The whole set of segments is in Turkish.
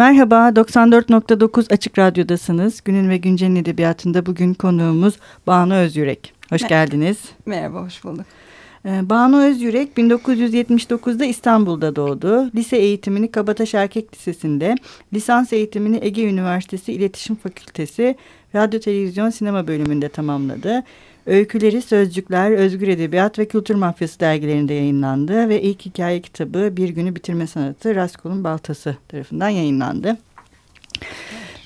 Merhaba, 94.9 Açık Radyo'dasınız. Günün ve Güncel'in edebiyatında bugün konuğumuz Banu Özyürek. Hoş Mer geldiniz. Merhaba, hoş bulduk. Ee, Banu Özyürek 1979'da İstanbul'da doğdu. Lise eğitimini Kabataş Erkek Lisesi'nde, lisans eğitimini Ege Üniversitesi İletişim Fakültesi Radyo Televizyon Sinema bölümünde tamamladı. Öyküleri Sözcükler, Özgür Edebiyat ve Kültür Mafyası dergilerinde yayınlandı ve ilk hikaye kitabı Bir Günü Bitirme Sanatı Raskol'un Baltası tarafından yayınlandı.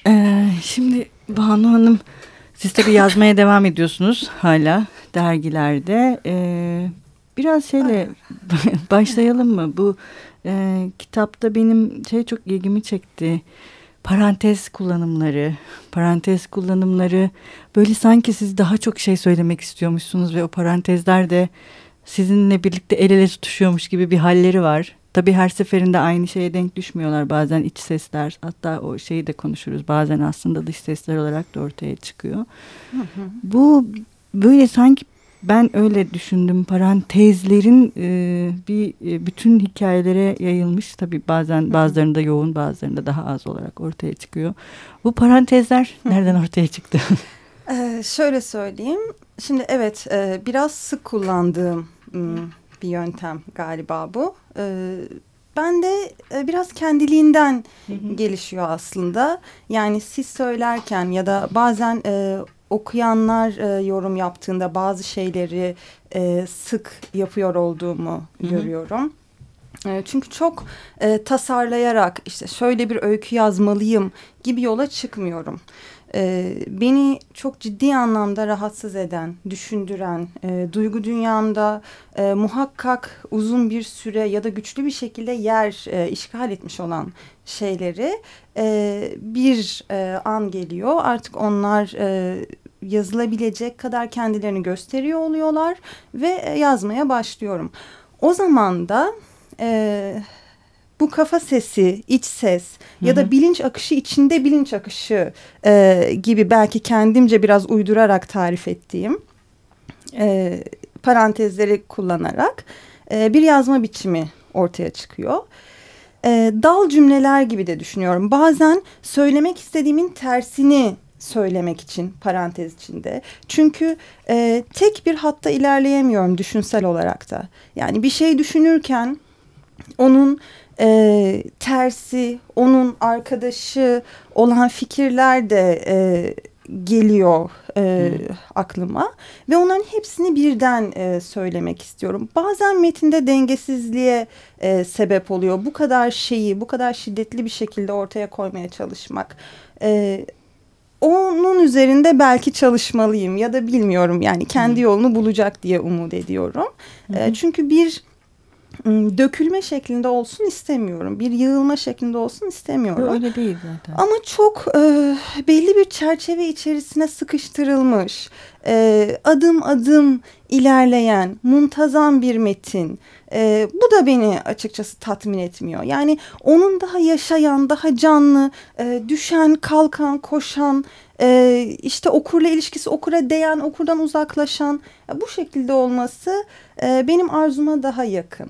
Ee, şimdi Banu Hanım siz tabii yazmaya devam ediyorsunuz hala dergilerde. Ee, biraz şeyle başlayalım mı? Bu e, kitapta benim şey çok ilgimi çekti parantez kullanımları, parantez kullanımları böyle sanki siz daha çok şey söylemek istiyormuşsunuz ve o parantezler de sizinle birlikte el ele tutuşuyormuş gibi bir halleri var. Tabii her seferinde aynı şeye denk düşmüyorlar. Bazen iç sesler hatta o şeyi de konuşuruz. Bazen aslında dış sesler olarak da ortaya çıkıyor. Hı hı. Bu böyle sanki ben öyle düşündüm. Parantezlerin e, bir e, bütün hikayelere yayılmış. Tabii bazen bazılarında yoğun bazılarında daha az olarak ortaya çıkıyor. Bu parantezler nereden ortaya çıktı? ee, şöyle söyleyeyim. Şimdi evet e, biraz sık kullandığım bir yöntem galiba bu. E, ben de e, biraz kendiliğinden gelişiyor aslında. Yani siz söylerken ya da bazen e, okuyanlar e, yorum yaptığında bazı şeyleri e, sık yapıyor olduğumu Hı -hı. görüyorum. E, çünkü çok e, tasarlayarak işte şöyle bir öykü yazmalıyım gibi yola çıkmıyorum. E, beni çok ciddi anlamda rahatsız eden, düşündüren, e, duygu dünyamda e, muhakkak uzun bir süre ya da güçlü bir şekilde yer e, işgal etmiş olan şeyleri e, bir e, an geliyor. Artık onlar e, yazılabilecek kadar kendilerini gösteriyor oluyorlar ve e, yazmaya başlıyorum. O zaman da e, bu kafa sesi, iç ses Hı -hı. ya da bilinç akışı içinde bilinç akışı e, gibi belki kendimce biraz uydurarak tarif ettiğim e, parantezleri kullanarak e, bir yazma biçimi ortaya çıkıyor. E, dal cümleler gibi de düşünüyorum. Bazen söylemek istediğimin tersini söylemek için parantez içinde. Çünkü e, tek bir hatta ilerleyemiyorum düşünsel olarak da. Yani bir şey düşünürken onun e, tersi, onun arkadaşı olan fikirler de e, geliyor e, hmm. aklıma ve onların hepsini birden e, söylemek istiyorum. Bazen metinde dengesizliğe e, sebep oluyor. Bu kadar şeyi bu kadar şiddetli bir şekilde ortaya koymaya çalışmak. E, onun üzerinde belki çalışmalıyım ya da bilmiyorum yani kendi yolunu bulacak diye umut ediyorum. Hı hı. Çünkü bir dökülme şeklinde olsun istemiyorum. Bir yığılma şeklinde olsun istemiyorum. Öyle değil zaten. Ama çok e, belli bir çerçeve içerisine sıkıştırılmış, e, adım adım ilerleyen, muntazam bir metin. E, bu da beni açıkçası tatmin etmiyor. Yani onun daha yaşayan, daha canlı, e, düşen, kalkan, koşan, e, işte okurla ilişkisi, okura değen, okurdan uzaklaşan e, bu şekilde olması e, benim arzuma daha yakın.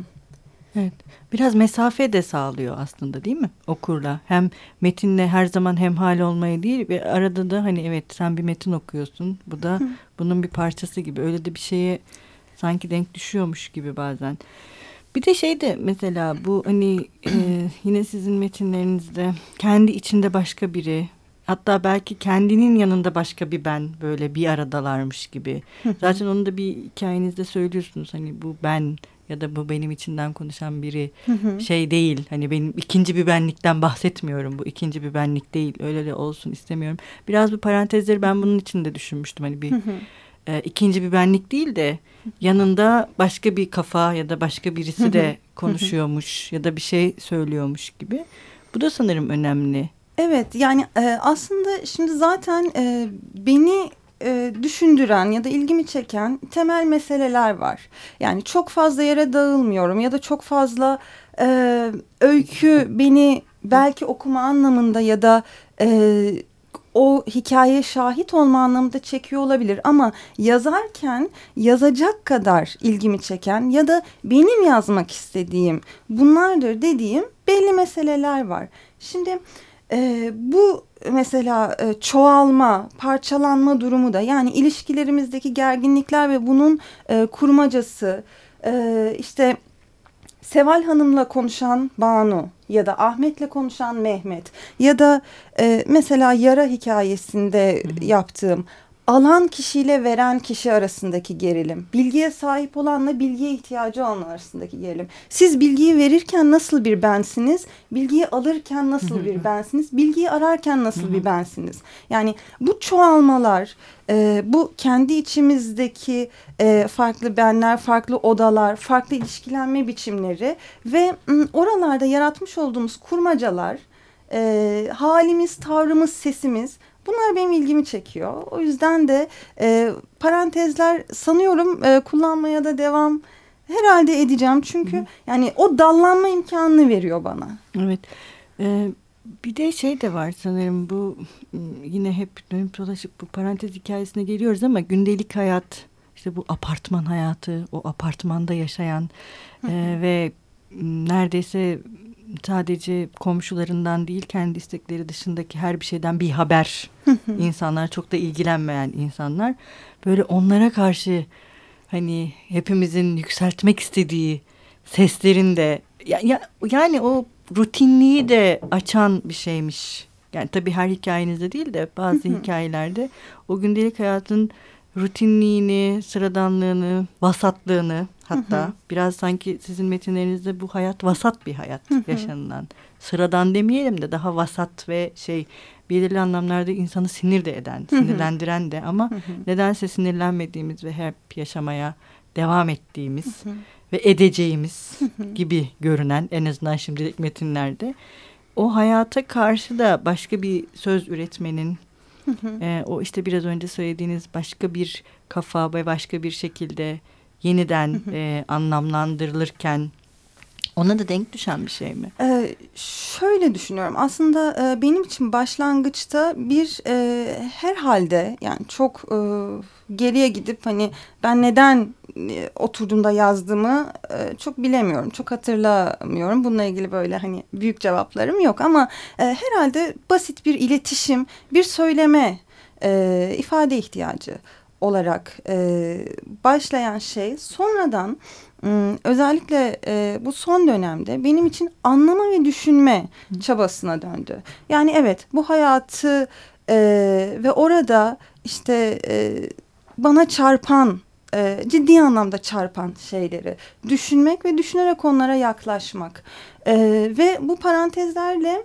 Evet. Biraz mesafe de sağlıyor aslında değil mi okurla? Hem metinle her zaman hemhal olmayı değil ve arada da hani evet sen bir metin okuyorsun. Bu da Hı. bunun bir parçası gibi. Öyle de bir şeye sanki denk düşüyormuş gibi bazen. Bir de şey de mesela bu hani e, yine sizin metinlerinizde kendi içinde başka biri hatta belki kendinin yanında başka bir ben böyle bir aradalarmış gibi. Zaten onu da bir hikayenizde söylüyorsunuz hani bu ben ya da bu benim içinden konuşan biri şey değil. Hani benim ikinci bir benlikten bahsetmiyorum. Bu ikinci bir benlik değil. Öyle de olsun istemiyorum. Biraz bu parantezleri ben bunun için de düşünmüştüm. Hani bir e, ikinci bir benlik değil de yanında başka bir kafa ya da başka birisi de konuşuyormuş ya da bir şey söylüyormuş gibi. Bu da sanırım önemli. Evet yani e, aslında şimdi zaten e, beni e, düşündüren ya da ilgimi çeken temel meseleler var. Yani çok fazla yere dağılmıyorum ya da çok fazla e, öykü beni belki okuma anlamında ya da e, o hikaye şahit olma anlamında çekiyor olabilir ama yazarken yazacak kadar ilgimi çeken ya da benim yazmak istediğim bunlardır dediğim belli meseleler var. Şimdi e, bu mesela e, çoğalma, parçalanma durumu da yani ilişkilerimizdeki gerginlikler ve bunun e, kurmacası e, işte Seval Hanım'la konuşan Banu ya da Ahmet'le konuşan Mehmet ya da e, mesela yara hikayesinde yaptığım alan kişiyle veren kişi arasındaki gerilim, bilgiye sahip olanla bilgiye ihtiyacı olan arasındaki gerilim. Siz bilgiyi verirken nasıl bir bensiniz, bilgiyi alırken nasıl bir bensiniz, bilgiyi ararken nasıl bir bensiniz? Yani bu çoğalmalar, e, bu kendi içimizdeki e, farklı benler, farklı odalar, farklı ilişkilenme biçimleri ve oralarda yaratmış olduğumuz kurmacalar, e, halimiz, tavrımız, sesimiz Bunlar benim ilgimi çekiyor. O yüzden de e, parantezler sanıyorum e, kullanmaya da devam herhalde edeceğim. Çünkü Hı. yani o dallanma imkanını veriyor bana. Evet. Ee, bir de şey de var sanırım bu yine hep dönüp dolaşıp bu parantez hikayesine geliyoruz ama gündelik hayat işte bu apartman hayatı o apartmanda yaşayan e, ve neredeyse sadece komşularından değil kendi istekleri dışındaki her bir şeyden bir haber. İnsanlar çok da ilgilenmeyen insanlar. Böyle onlara karşı hani hepimizin yükseltmek istediği seslerin de ya, ya, yani o rutinliği de açan bir şeymiş. Yani tabii her hikayenizde değil de bazı hikayelerde o gündelik hayatın rutinliğini, sıradanlığını, vasatlığını hatta hı hı. biraz sanki sizin metinlerinizde bu hayat vasat bir hayat hı hı. yaşanılan. Sıradan demeyelim de daha vasat ve şey belirli anlamlarda insanı sinir de eden, hı hı. sinirlendiren de ama hı hı. nedense sinirlenmediğimiz ve hep yaşamaya devam ettiğimiz hı hı. ve edeceğimiz hı hı. gibi görünen en azından şimdilik metinlerde o hayata karşı da başka bir söz üretmenin E, o işte biraz önce söylediğiniz başka bir kafa ve başka bir şekilde yeniden e, anlamlandırılırken ona da denk düşen bir şey mi? Ee, şöyle düşünüyorum. Aslında e, benim için başlangıçta bir e, herhalde yani çok e, geriye gidip hani ben neden e, oturduğumda yazdığımı e, çok bilemiyorum. Çok hatırlamıyorum. Bununla ilgili böyle hani büyük cevaplarım yok ama e, herhalde basit bir iletişim, bir söyleme, e, ifade ihtiyacı olarak e, başlayan şey sonradan özellikle e, bu son dönemde benim için anlama ve düşünme çabasına döndü. Yani evet bu hayatı e, ve orada işte e, bana çarpan e, ciddi anlamda çarpan şeyleri düşünmek ve düşünerek onlara yaklaşmak e, ve bu parantezlerle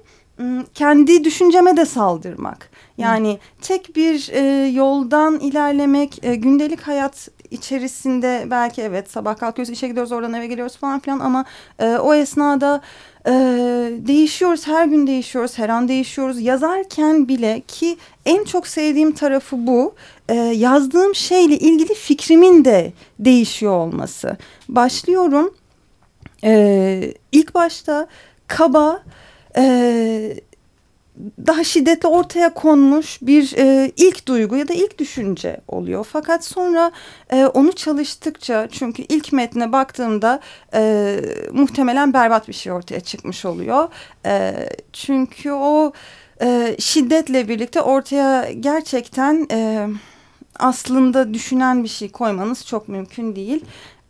kendi düşünceme de saldırmak. Yani tek bir e, yoldan ilerlemek, e, gündelik hayat içerisinde belki evet sabah kalkıyoruz, işe gidiyoruz, oradan eve geliyoruz falan filan ama e, o esnada e, değişiyoruz, her gün değişiyoruz, her an değişiyoruz. Yazarken bile ki en çok sevdiğim tarafı bu, e, yazdığım şeyle ilgili fikrimin de değişiyor olması. Başlıyorum, e, ilk başta kaba e, daha şiddetli ortaya konmuş bir e, ilk duygu ya da ilk düşünce oluyor. Fakat sonra e, onu çalıştıkça çünkü ilk metne baktığımda e, muhtemelen berbat bir şey ortaya çıkmış oluyor. E, çünkü o e, şiddetle birlikte ortaya gerçekten e, aslında düşünen bir şey koymanız çok mümkün değil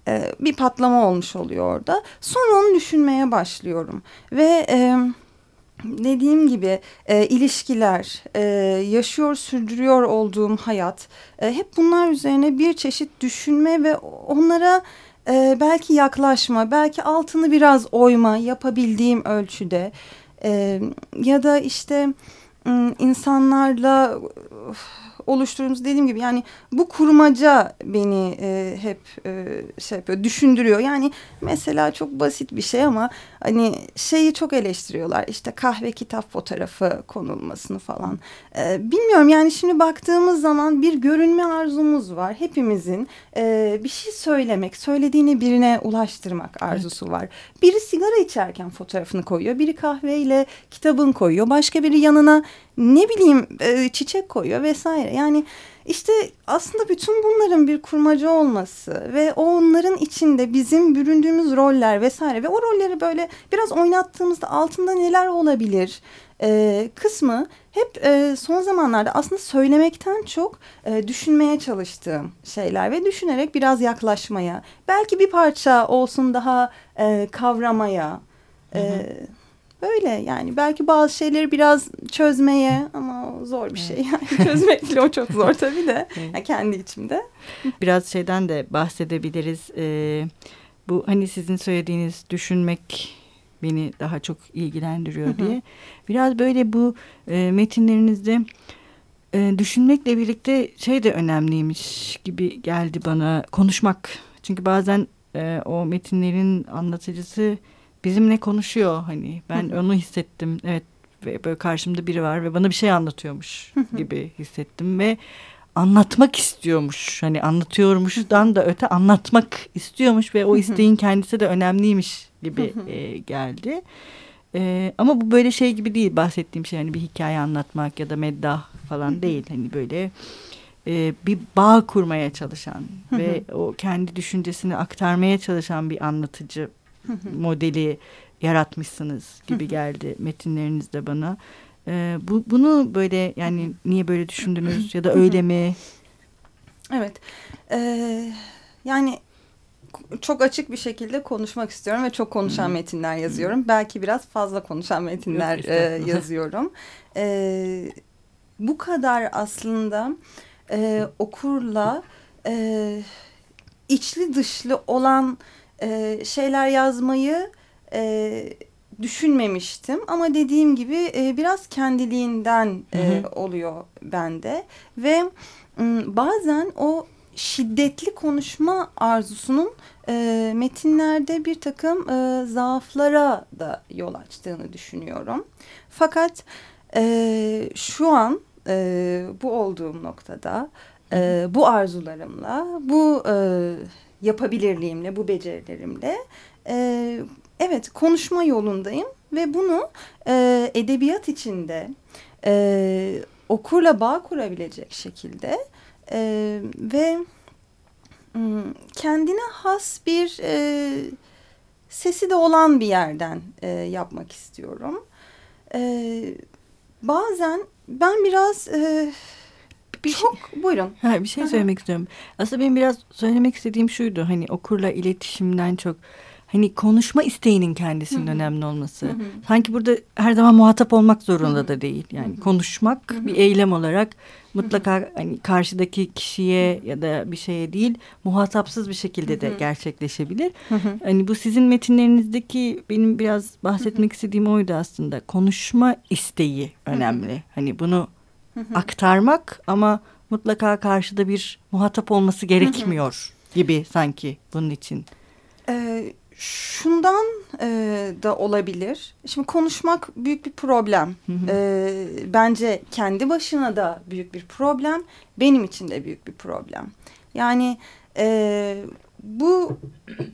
e, bir patlama olmuş oluyor orada. Sonra onu düşünmeye başlıyorum ve e, dediğim gibi e, ilişkiler, e, yaşıyor sürdürüyor olduğum hayat e, hep bunlar üzerine bir çeşit düşünme ve onlara e, belki yaklaşma, belki altını biraz oyma yapabildiğim ölçüde e, ya da işte insanlarla oluşturduğumuz dediğim gibi yani bu kurmaca beni e, hep e, şey yapıyor düşündürüyor. Yani mesela çok basit bir şey ama hani şeyi çok eleştiriyorlar işte kahve kitap fotoğrafı konulmasını falan. E, bilmiyorum yani şimdi baktığımız zaman bir görünme arzumuz var hepimizin e, bir şey söylemek söylediğini birine ulaştırmak arzusu evet. var. Biri sigara içerken fotoğrafını koyuyor biri kahveyle kitabın koyuyor başka biri yanına ne bileyim e, çiçek koyuyor vesaire. Yani işte aslında bütün bunların bir kurmaca olması ve onların içinde bizim büründüğümüz roller vesaire ve o rolleri böyle biraz oynattığımızda altında neler olabilir e, kısmı hep e, son zamanlarda aslında söylemekten çok e, düşünmeye çalıştığım şeyler ve düşünerek biraz yaklaşmaya belki bir parça olsun daha e, kavramaya e, böyle yani belki bazı şeyleri biraz çözmeye ama zor bir şey yani çözmek bile o çok zor tabii de yani kendi içimde. Biraz şeyden de bahsedebiliriz. Ee, bu hani sizin söylediğiniz düşünmek beni daha çok ilgilendiriyor diye. Biraz böyle bu e, metinlerinizde e, düşünmekle birlikte şey de önemliymiş gibi geldi bana konuşmak. Çünkü bazen e, o metinlerin anlatıcısı bizimle konuşuyor hani. Ben onu hissettim. Evet ve böyle karşımda biri var ve bana bir şey anlatıyormuş gibi hissettim ve anlatmak istiyormuş. Hani anlatıyormuşdan da öte anlatmak istiyormuş ve o isteğin kendisi de önemliymiş gibi e, geldi. E, ama bu böyle şey gibi değil bahsettiğim şey hani bir hikaye anlatmak ya da meddah falan değil. Hani böyle e, bir bağ kurmaya çalışan ve o kendi düşüncesini aktarmaya çalışan bir anlatıcı modeli yaratmışsınız gibi geldi metinlerinizde bana. Ee, bu, bunu böyle yani niye böyle düşündünüz ya da öyle mi? Evet. Ee, yani çok açık bir şekilde konuşmak istiyorum ve çok konuşan metinler yazıyorum. Belki biraz fazla konuşan metinler e, yazıyorum. E, bu kadar aslında e, okurla e, içli dışlı olan e, şeyler yazmayı e, düşünmemiştim. Ama dediğim gibi e, biraz kendiliğinden e, oluyor bende. Ve bazen o şiddetli konuşma arzusunun e, metinlerde bir takım e, zaaflara da yol açtığını düşünüyorum. Fakat e, şu an e, bu olduğum noktada e, bu arzularımla, bu e, yapabilirliğimle, bu becerilerimle e, evet konuşma yolundayım ve bunu e, edebiyat içinde e, okurla bağ kurabilecek şekilde e, ve kendine has bir e, sesi de olan bir yerden e, yapmak istiyorum. E, bazen ben biraz e, bir çok şey, buyurun. Ha, bir şey söylemek Aha. istiyorum. Aslında benim biraz söylemek istediğim şuydu. Hani okurla iletişimden çok hani konuşma isteğinin kendisinin Hı -hı. önemli olması. Hı -hı. Sanki burada her zaman muhatap olmak zorunda Hı -hı. da değil. Yani Hı -hı. konuşmak Hı -hı. bir eylem olarak mutlaka Hı -hı. hani karşıdaki kişiye ya da bir şeye değil muhatapsız bir şekilde Hı -hı. de gerçekleşebilir. Hı -hı. Hani bu sizin metinlerinizdeki benim biraz bahsetmek Hı -hı. istediğim oydu aslında. Konuşma isteği önemli. Hı -hı. Hani bunu Hı -hı. aktarmak ama mutlaka karşıda bir muhatap olması gerekmiyor Hı gibi sanki bunun için. Ee, şundan e, da olabilir. Şimdi konuşmak büyük bir problem. Hı hı. E, bence kendi başına da büyük bir problem. Benim için de büyük bir problem. Yani e, bu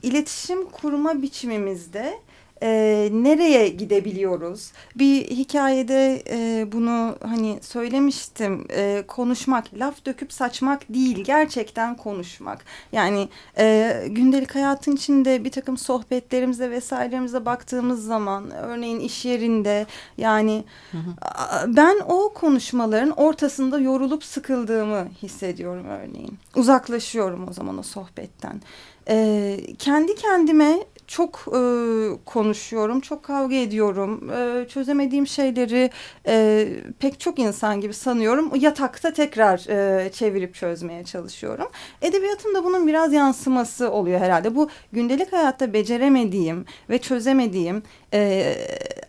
iletişim kurma biçimimizde e, nereye gidebiliyoruz? Bir hikayede e, bunu hani söylemiştim. E, konuşmak, laf döküp saçmak değil, gerçekten konuşmak. Yani e, gündelik hayatın içinde bir takım sohbetlerimize vesairemize baktığımız zaman, örneğin iş yerinde yani hı hı. ben o konuşmaların ortasında yorulup sıkıldığımı hissediyorum örneğin. Uzaklaşıyorum o zaman o sohbetten. E, kendi kendime çok e, konuşuyorum, çok kavga ediyorum. E, çözemediğim şeyleri e, pek çok insan gibi sanıyorum. Yatakta tekrar e, çevirip çözmeye çalışıyorum. Edebiyatın da bunun biraz yansıması oluyor herhalde. Bu gündelik hayatta beceremediğim ve çözemediğim, e,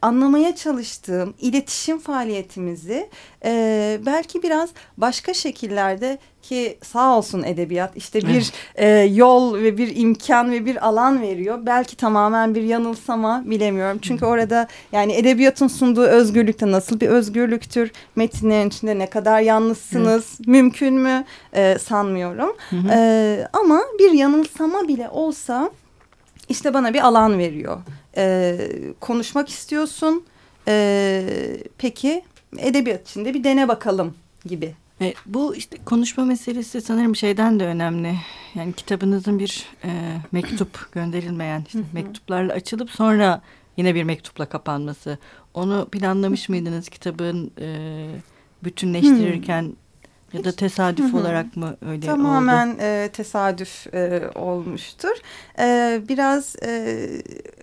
anlamaya çalıştığım iletişim faaliyetimizi e, belki biraz başka şekillerde ki sağ olsun edebiyat işte bir e, yol ve bir imkan ve bir alan veriyor. Belki tamamen bir yanılsama bilemiyorum. Çünkü orada yani edebiyatın sunduğu özgürlükte nasıl bir özgürlüktür? Metinlerin içinde ne kadar yalnızsınız? Mümkün mü? E, sanmıyorum. E, ama bir yanılsama bile olsa işte bana bir alan veriyor. E, konuşmak istiyorsun. E, peki edebiyat içinde bir dene bakalım gibi E, bu işte konuşma meselesi sanırım şeyden de önemli. Yani kitabınızın bir e, mektup gönderilmeyen işte mektuplarla açılıp sonra yine bir mektupla kapanması. Onu planlamış mıydınız kitabın e, bütünleştirirken ya da tesadüf olarak mı öyle Tamamen oldu? e, tesadüf e, olmuştur. E, biraz e,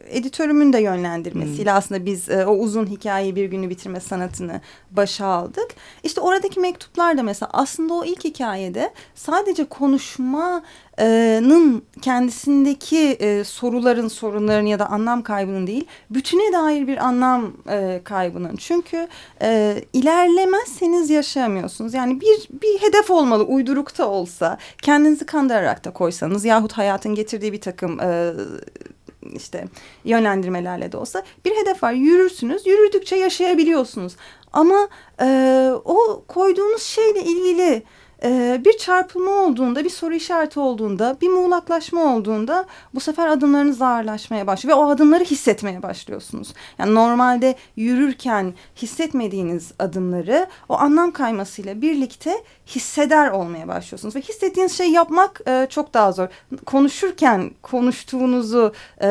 editörümün de yönlendirmesiyle hmm. aslında biz e, o uzun hikayeyi bir günü bitirme sanatını başa aldık. İşte oradaki mektuplar da mesela aslında o ilk hikayede sadece konuşma nın kendisindeki e, soruların, sorunların ya da anlam kaybının değil, bütüne dair bir anlam e, kaybının. Çünkü e, ilerlemezseniz yaşayamıyorsunuz. Yani bir bir hedef olmalı, uydurukta olsa, kendinizi kandırarak da koysanız yahut hayatın getirdiği bir takım e, işte yönlendirmelerle de olsa bir hedef var. Yürürsünüz, yürüdükçe yaşayabiliyorsunuz. Ama e, o koyduğunuz şeyle ilgili ee, bir çarpılma olduğunda, bir soru işareti olduğunda, bir muğlaklaşma olduğunda bu sefer adımlarınız ağırlaşmaya başlıyor ve o adımları hissetmeye başlıyorsunuz. Yani normalde yürürken hissetmediğiniz adımları o anlam kaymasıyla birlikte hisseder olmaya başlıyorsunuz ve hissettiğiniz şeyi yapmak e, çok daha zor. Konuşurken konuştuğunuzu e,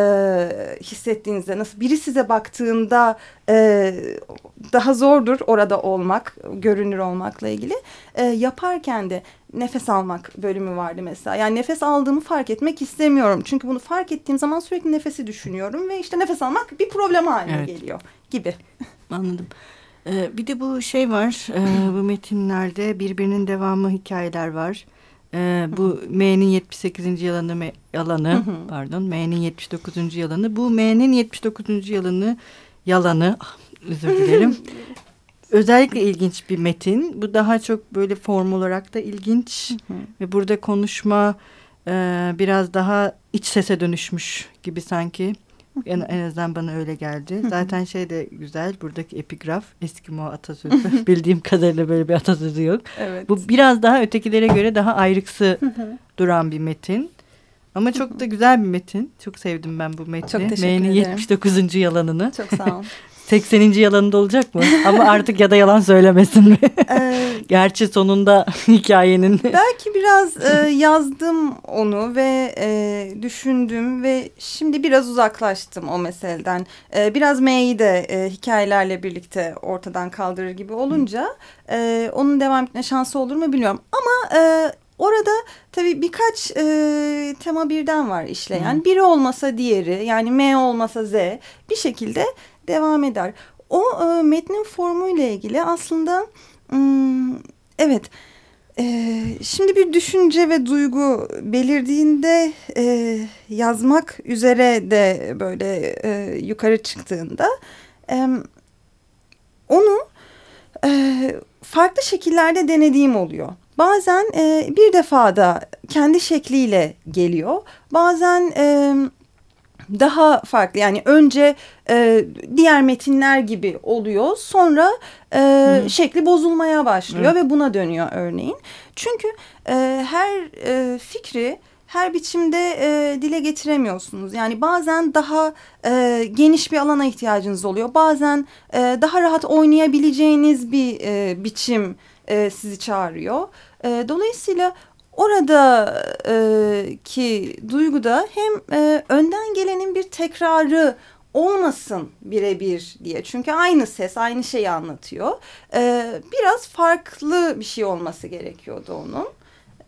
hissettiğinizde nasıl biri size baktığında e, daha zordur orada olmak, görünür olmakla ilgili. E, yaparken de nefes almak bölümü vardı mesela. Yani nefes aldığımı fark etmek istemiyorum. Çünkü bunu fark ettiğim zaman sürekli nefesi düşünüyorum ve işte nefes almak bir problem haline evet. geliyor gibi. Anladım. Ee, bir de bu şey var, ee, bu metinlerde birbirinin devamı hikayeler var. Ee, bu M'nin 78. yalanı, yalanı pardon, M'nin 79. yalanı. Bu M'nin 79. yalanı yalanı özür dilerim. Özellikle ilginç bir metin. Bu daha çok böyle form olarak da ilginç. Ve burada konuşma e, biraz daha iç sese dönüşmüş gibi sanki. En, en azından bana öyle geldi. Zaten şey de güzel. Buradaki epigraf Eskimo atasözü. Bildiğim kadarıyla böyle bir atasözü yok. Evet. Bu biraz daha ötekilere göre daha ayrıksı duran bir metin. Ama çok da güzel bir metin. Çok sevdim ben bu metni. Çok teşekkür M'nin 79. yalanını. Çok sağ ol. 80. yalanında olacak mı? Ama artık ya da yalan söylemesin mi? Ee, Gerçi sonunda hikayenin. Belki biraz e, yazdım onu ve e, düşündüm ve şimdi biraz uzaklaştım o meseleden. E, biraz M'yi de e, hikayelerle birlikte ortadan kaldırır gibi olunca e, onun devam etme şansı olur mu bilmiyorum. Ama e, Orada tabii birkaç e, tema birden var işleyen. Hı. Biri olmasa diğeri yani M olmasa Z bir şekilde devam eder. O e, metnin formuyla ilgili aslında hmm, evet e, şimdi bir düşünce ve duygu belirdiğinde e, yazmak üzere de böyle e, yukarı çıktığında e, onu e, farklı şekillerde denediğim oluyor. Bazen e, bir defada kendi şekliyle geliyor. Bazen e, daha farklı yani önce e, diğer metinler gibi oluyor sonra e, şekli bozulmaya başlıyor Hı. ve buna dönüyor örneğin. Çünkü e, her e, fikri her biçimde e, dile getiremiyorsunuz. Yani bazen daha e, geniş bir alana ihtiyacınız oluyor. Bazen e, daha rahat oynayabileceğiniz bir e, biçim e, sizi çağırıyor. E, dolayısıyla oradaki e, duyguda hem e, önden gelenin bir tekrarı olmasın birebir diye. Çünkü aynı ses aynı şeyi anlatıyor. E, biraz farklı bir şey olması gerekiyordu onun.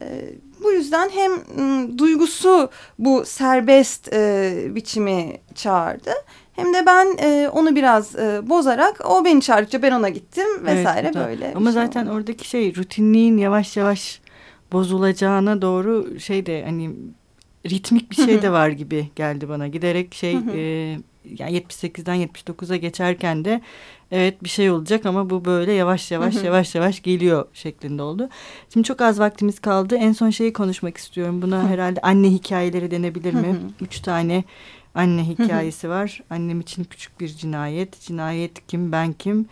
E, bu yüzden hem m, duygusu bu serbest e, biçimi çağırdı. Hem de ben e, onu biraz e, bozarak o beni çağırdıkça ben ona gittim vesaire evet, böyle. Ama şey zaten oldu. oradaki şey rutinliğin yavaş yavaş bozulacağına doğru şey de hani ritmik bir şey de var gibi geldi bana. Giderek şey e, yani 78'den 79'a geçerken de evet bir şey olacak ama bu böyle yavaş yavaş yavaş yavaş geliyor şeklinde oldu. Şimdi çok az vaktimiz kaldı. En son şeyi konuşmak istiyorum. Buna herhalde anne hikayeleri denebilir mi? Üç tane anne hikayesi var. Annem için küçük bir cinayet. Cinayet kim ben kim.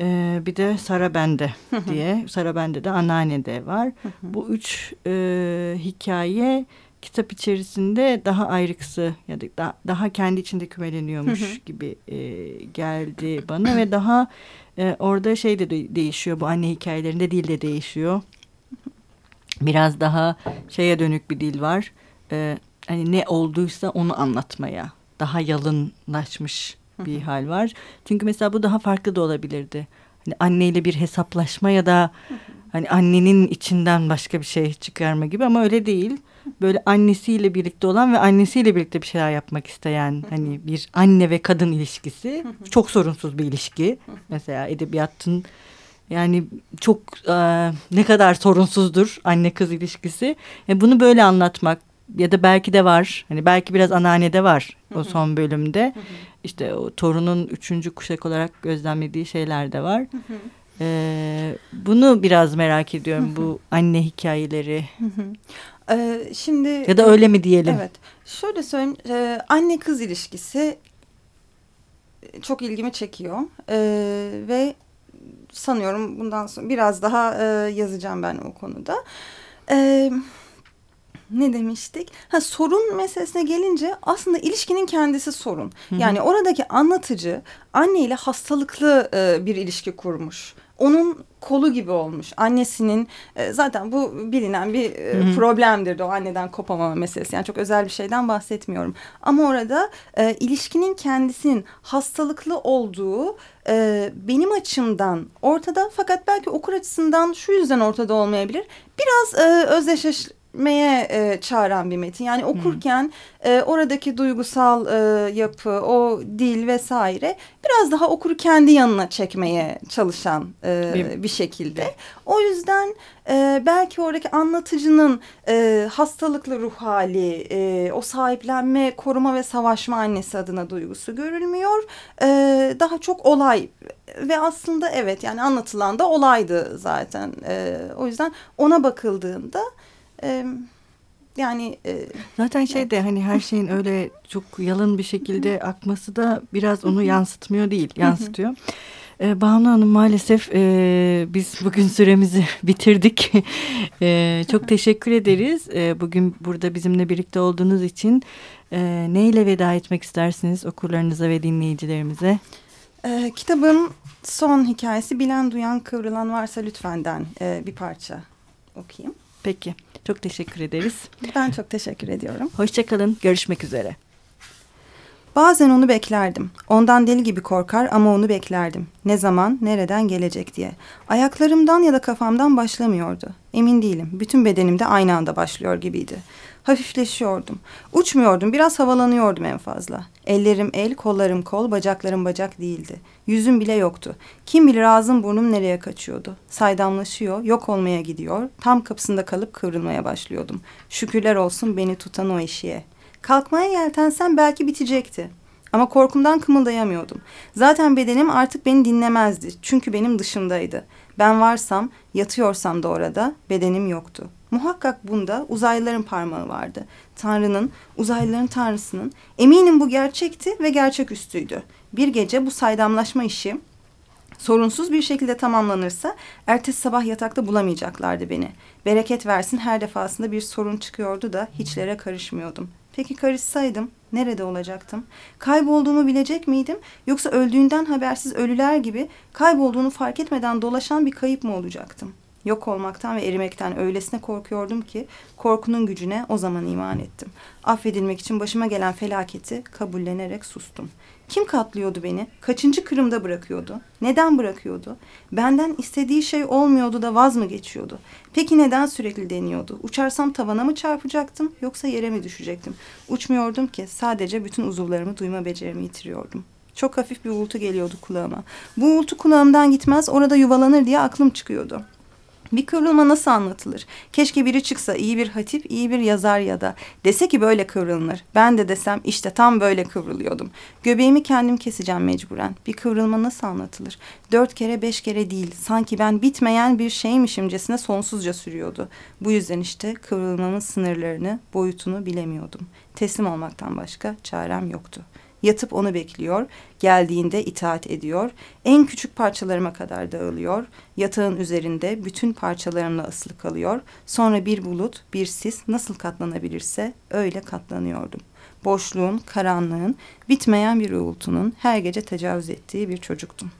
Ee, bir de Sara Bende diye. Sara Bende de anneanne de var. Bu üç e, hikaye kitap içerisinde daha ayrıksı ya da daha, daha kendi içinde kümeleniyormuş gibi e, geldi bana ve daha E, orada şey de değişiyor bu anne hikayelerinde dil de değişiyor. Biraz daha şeye dönük bir dil var. E, hani ne olduysa onu anlatmaya daha yalınlaşmış bir hal var. Çünkü mesela bu daha farklı da olabilirdi. Hani anneyle bir hesaplaşma ya da hani annenin içinden başka bir şey çıkarma gibi ama öyle değil. Böyle annesiyle birlikte olan ve annesiyle birlikte bir şeyler yapmak isteyen hani bir anne ve kadın ilişkisi çok sorunsuz bir ilişki. Mesela edebiyatın yani çok e, ne kadar sorunsuzdur anne kız ilişkisi. Yani bunu böyle anlatmak ya da belki de var. Hani belki biraz anneannede var o son bölümde. İşte o torunun üçüncü kuşak olarak gözlemlediği şeyler de var. Ee, bunu biraz merak ediyorum bu anne hikayeleri. Ee, şimdi ya da öyle mi diyelim? Evet. Şöyle söyleyeyim. E, anne kız ilişkisi çok ilgimi çekiyor. E, ve sanıyorum bundan sonra biraz daha e, yazacağım ben o konuda. Evet ne demiştik? Ha sorun meselesine gelince aslında ilişkinin kendisi sorun. Hı hı. Yani oradaki anlatıcı anne ile hastalıklı e, bir ilişki kurmuş. Onun kolu gibi olmuş. Annesinin e, zaten bu bilinen bir e, hı hı. problemdir de o anneden kopamama meselesi. Yani çok özel bir şeyden bahsetmiyorum. Ama orada e, ilişkinin kendisinin hastalıklı olduğu e, benim açımdan ortada. Fakat belki okur açısından şu yüzden ortada olmayabilir. Biraz e, özdeşleş meye e, çağıran bir metin. Yani okurken e, oradaki duygusal e, yapı, o dil vesaire biraz daha okuru kendi yanına çekmeye çalışan e, bir şekilde. O yüzden e, belki oradaki anlatıcının e, hastalıklı ruh hali, e, o sahiplenme, koruma ve savaşma annesi adına duygusu görülmüyor. E, daha çok olay ve aslında evet yani anlatılan da olaydı zaten. E, o yüzden ona bakıldığında yani e, zaten şey de hani her şeyin öyle çok yalın bir şekilde akması da biraz onu yansıtmıyor değil yansıtıyor. Ee, Banu Hanım maalesef e, biz bugün süremizi bitirdik. e, çok teşekkür ederiz. E, bugün burada bizimle birlikte olduğunuz için e, neyle veda etmek istersiniz okurlarınıza ve dinleyicilerimize? E, kitabın son hikayesi Bilen Duyan Kıvrılan Varsa Lütfen'den e, bir parça okuyayım. Peki. Çok teşekkür ederiz. Ben çok teşekkür ediyorum. Hoşçakalın. Görüşmek üzere. Bazen onu beklerdim. Ondan deli gibi korkar ama onu beklerdim. Ne zaman, nereden gelecek diye. Ayaklarımdan ya da kafamdan başlamıyordu. Emin değilim. Bütün bedenimde aynı anda başlıyor gibiydi. Hafifleşiyordum. Uçmuyordum, biraz havalanıyordum en fazla. Ellerim el, kollarım kol, bacaklarım bacak değildi. Yüzüm bile yoktu. Kim bilir ağzım burnum nereye kaçıyordu. Saydamlaşıyor, yok olmaya gidiyor. Tam kapısında kalıp kıvrılmaya başlıyordum. Şükürler olsun beni tutan o eşiğe. Kalkmaya yeltensem belki bitecekti. Ama korkumdan kımıldayamıyordum. Zaten bedenim artık beni dinlemezdi. Çünkü benim dışımdaydı. Ben varsam, yatıyorsam da orada bedenim yoktu. Muhakkak bunda uzaylıların parmağı vardı. Tanrı'nın, uzaylıların tanrısının. Eminim bu gerçekti ve gerçeküstüydü. Bir gece bu saydamlaşma işi sorunsuz bir şekilde tamamlanırsa ertesi sabah yatakta bulamayacaklardı beni. Bereket versin her defasında bir sorun çıkıyordu da hiçlere karışmıyordum. Peki karışsaydım nerede olacaktım? Kaybolduğumu bilecek miydim? Yoksa öldüğünden habersiz ölüler gibi kaybolduğunu fark etmeden dolaşan bir kayıp mı olacaktım? Yok olmaktan ve erimekten öylesine korkuyordum ki korkunun gücüne o zaman iman ettim. Affedilmek için başıma gelen felaketi kabullenerek sustum. Kim katlıyordu beni? Kaçıncı kırımda bırakıyordu? Neden bırakıyordu? Benden istediği şey olmuyordu da vaz mı geçiyordu? Peki neden sürekli deniyordu? Uçarsam tavana mı çarpacaktım yoksa yere mi düşecektim? Uçmuyordum ki sadece bütün uzuvlarımı duyma becerimi yitiriyordum. Çok hafif bir uğultu geliyordu kulağıma. Bu uğultu kulağımdan gitmez orada yuvalanır diye aklım çıkıyordu. Bir kıvrılma nasıl anlatılır? Keşke biri çıksa iyi bir hatip, iyi bir yazar ya da dese ki böyle kıvrılınır. Ben de desem işte tam böyle kıvrılıyordum. Göbeğimi kendim keseceğim mecburen. Bir kıvrılma nasıl anlatılır? Dört kere beş kere değil. Sanki ben bitmeyen bir şeymişimcesine sonsuzca sürüyordu. Bu yüzden işte kıvrılmamın sınırlarını, boyutunu bilemiyordum. Teslim olmaktan başka çarem yoktu. Yatıp onu bekliyor. Geldiğinde itaat ediyor. En küçük parçalarıma kadar dağılıyor. Yatağın üzerinde bütün parçalarımla ıslık kalıyor. Sonra bir bulut, bir sis nasıl katlanabilirse öyle katlanıyordum. Boşluğun, karanlığın, bitmeyen bir uğultunun her gece tecavüz ettiği bir çocuktum.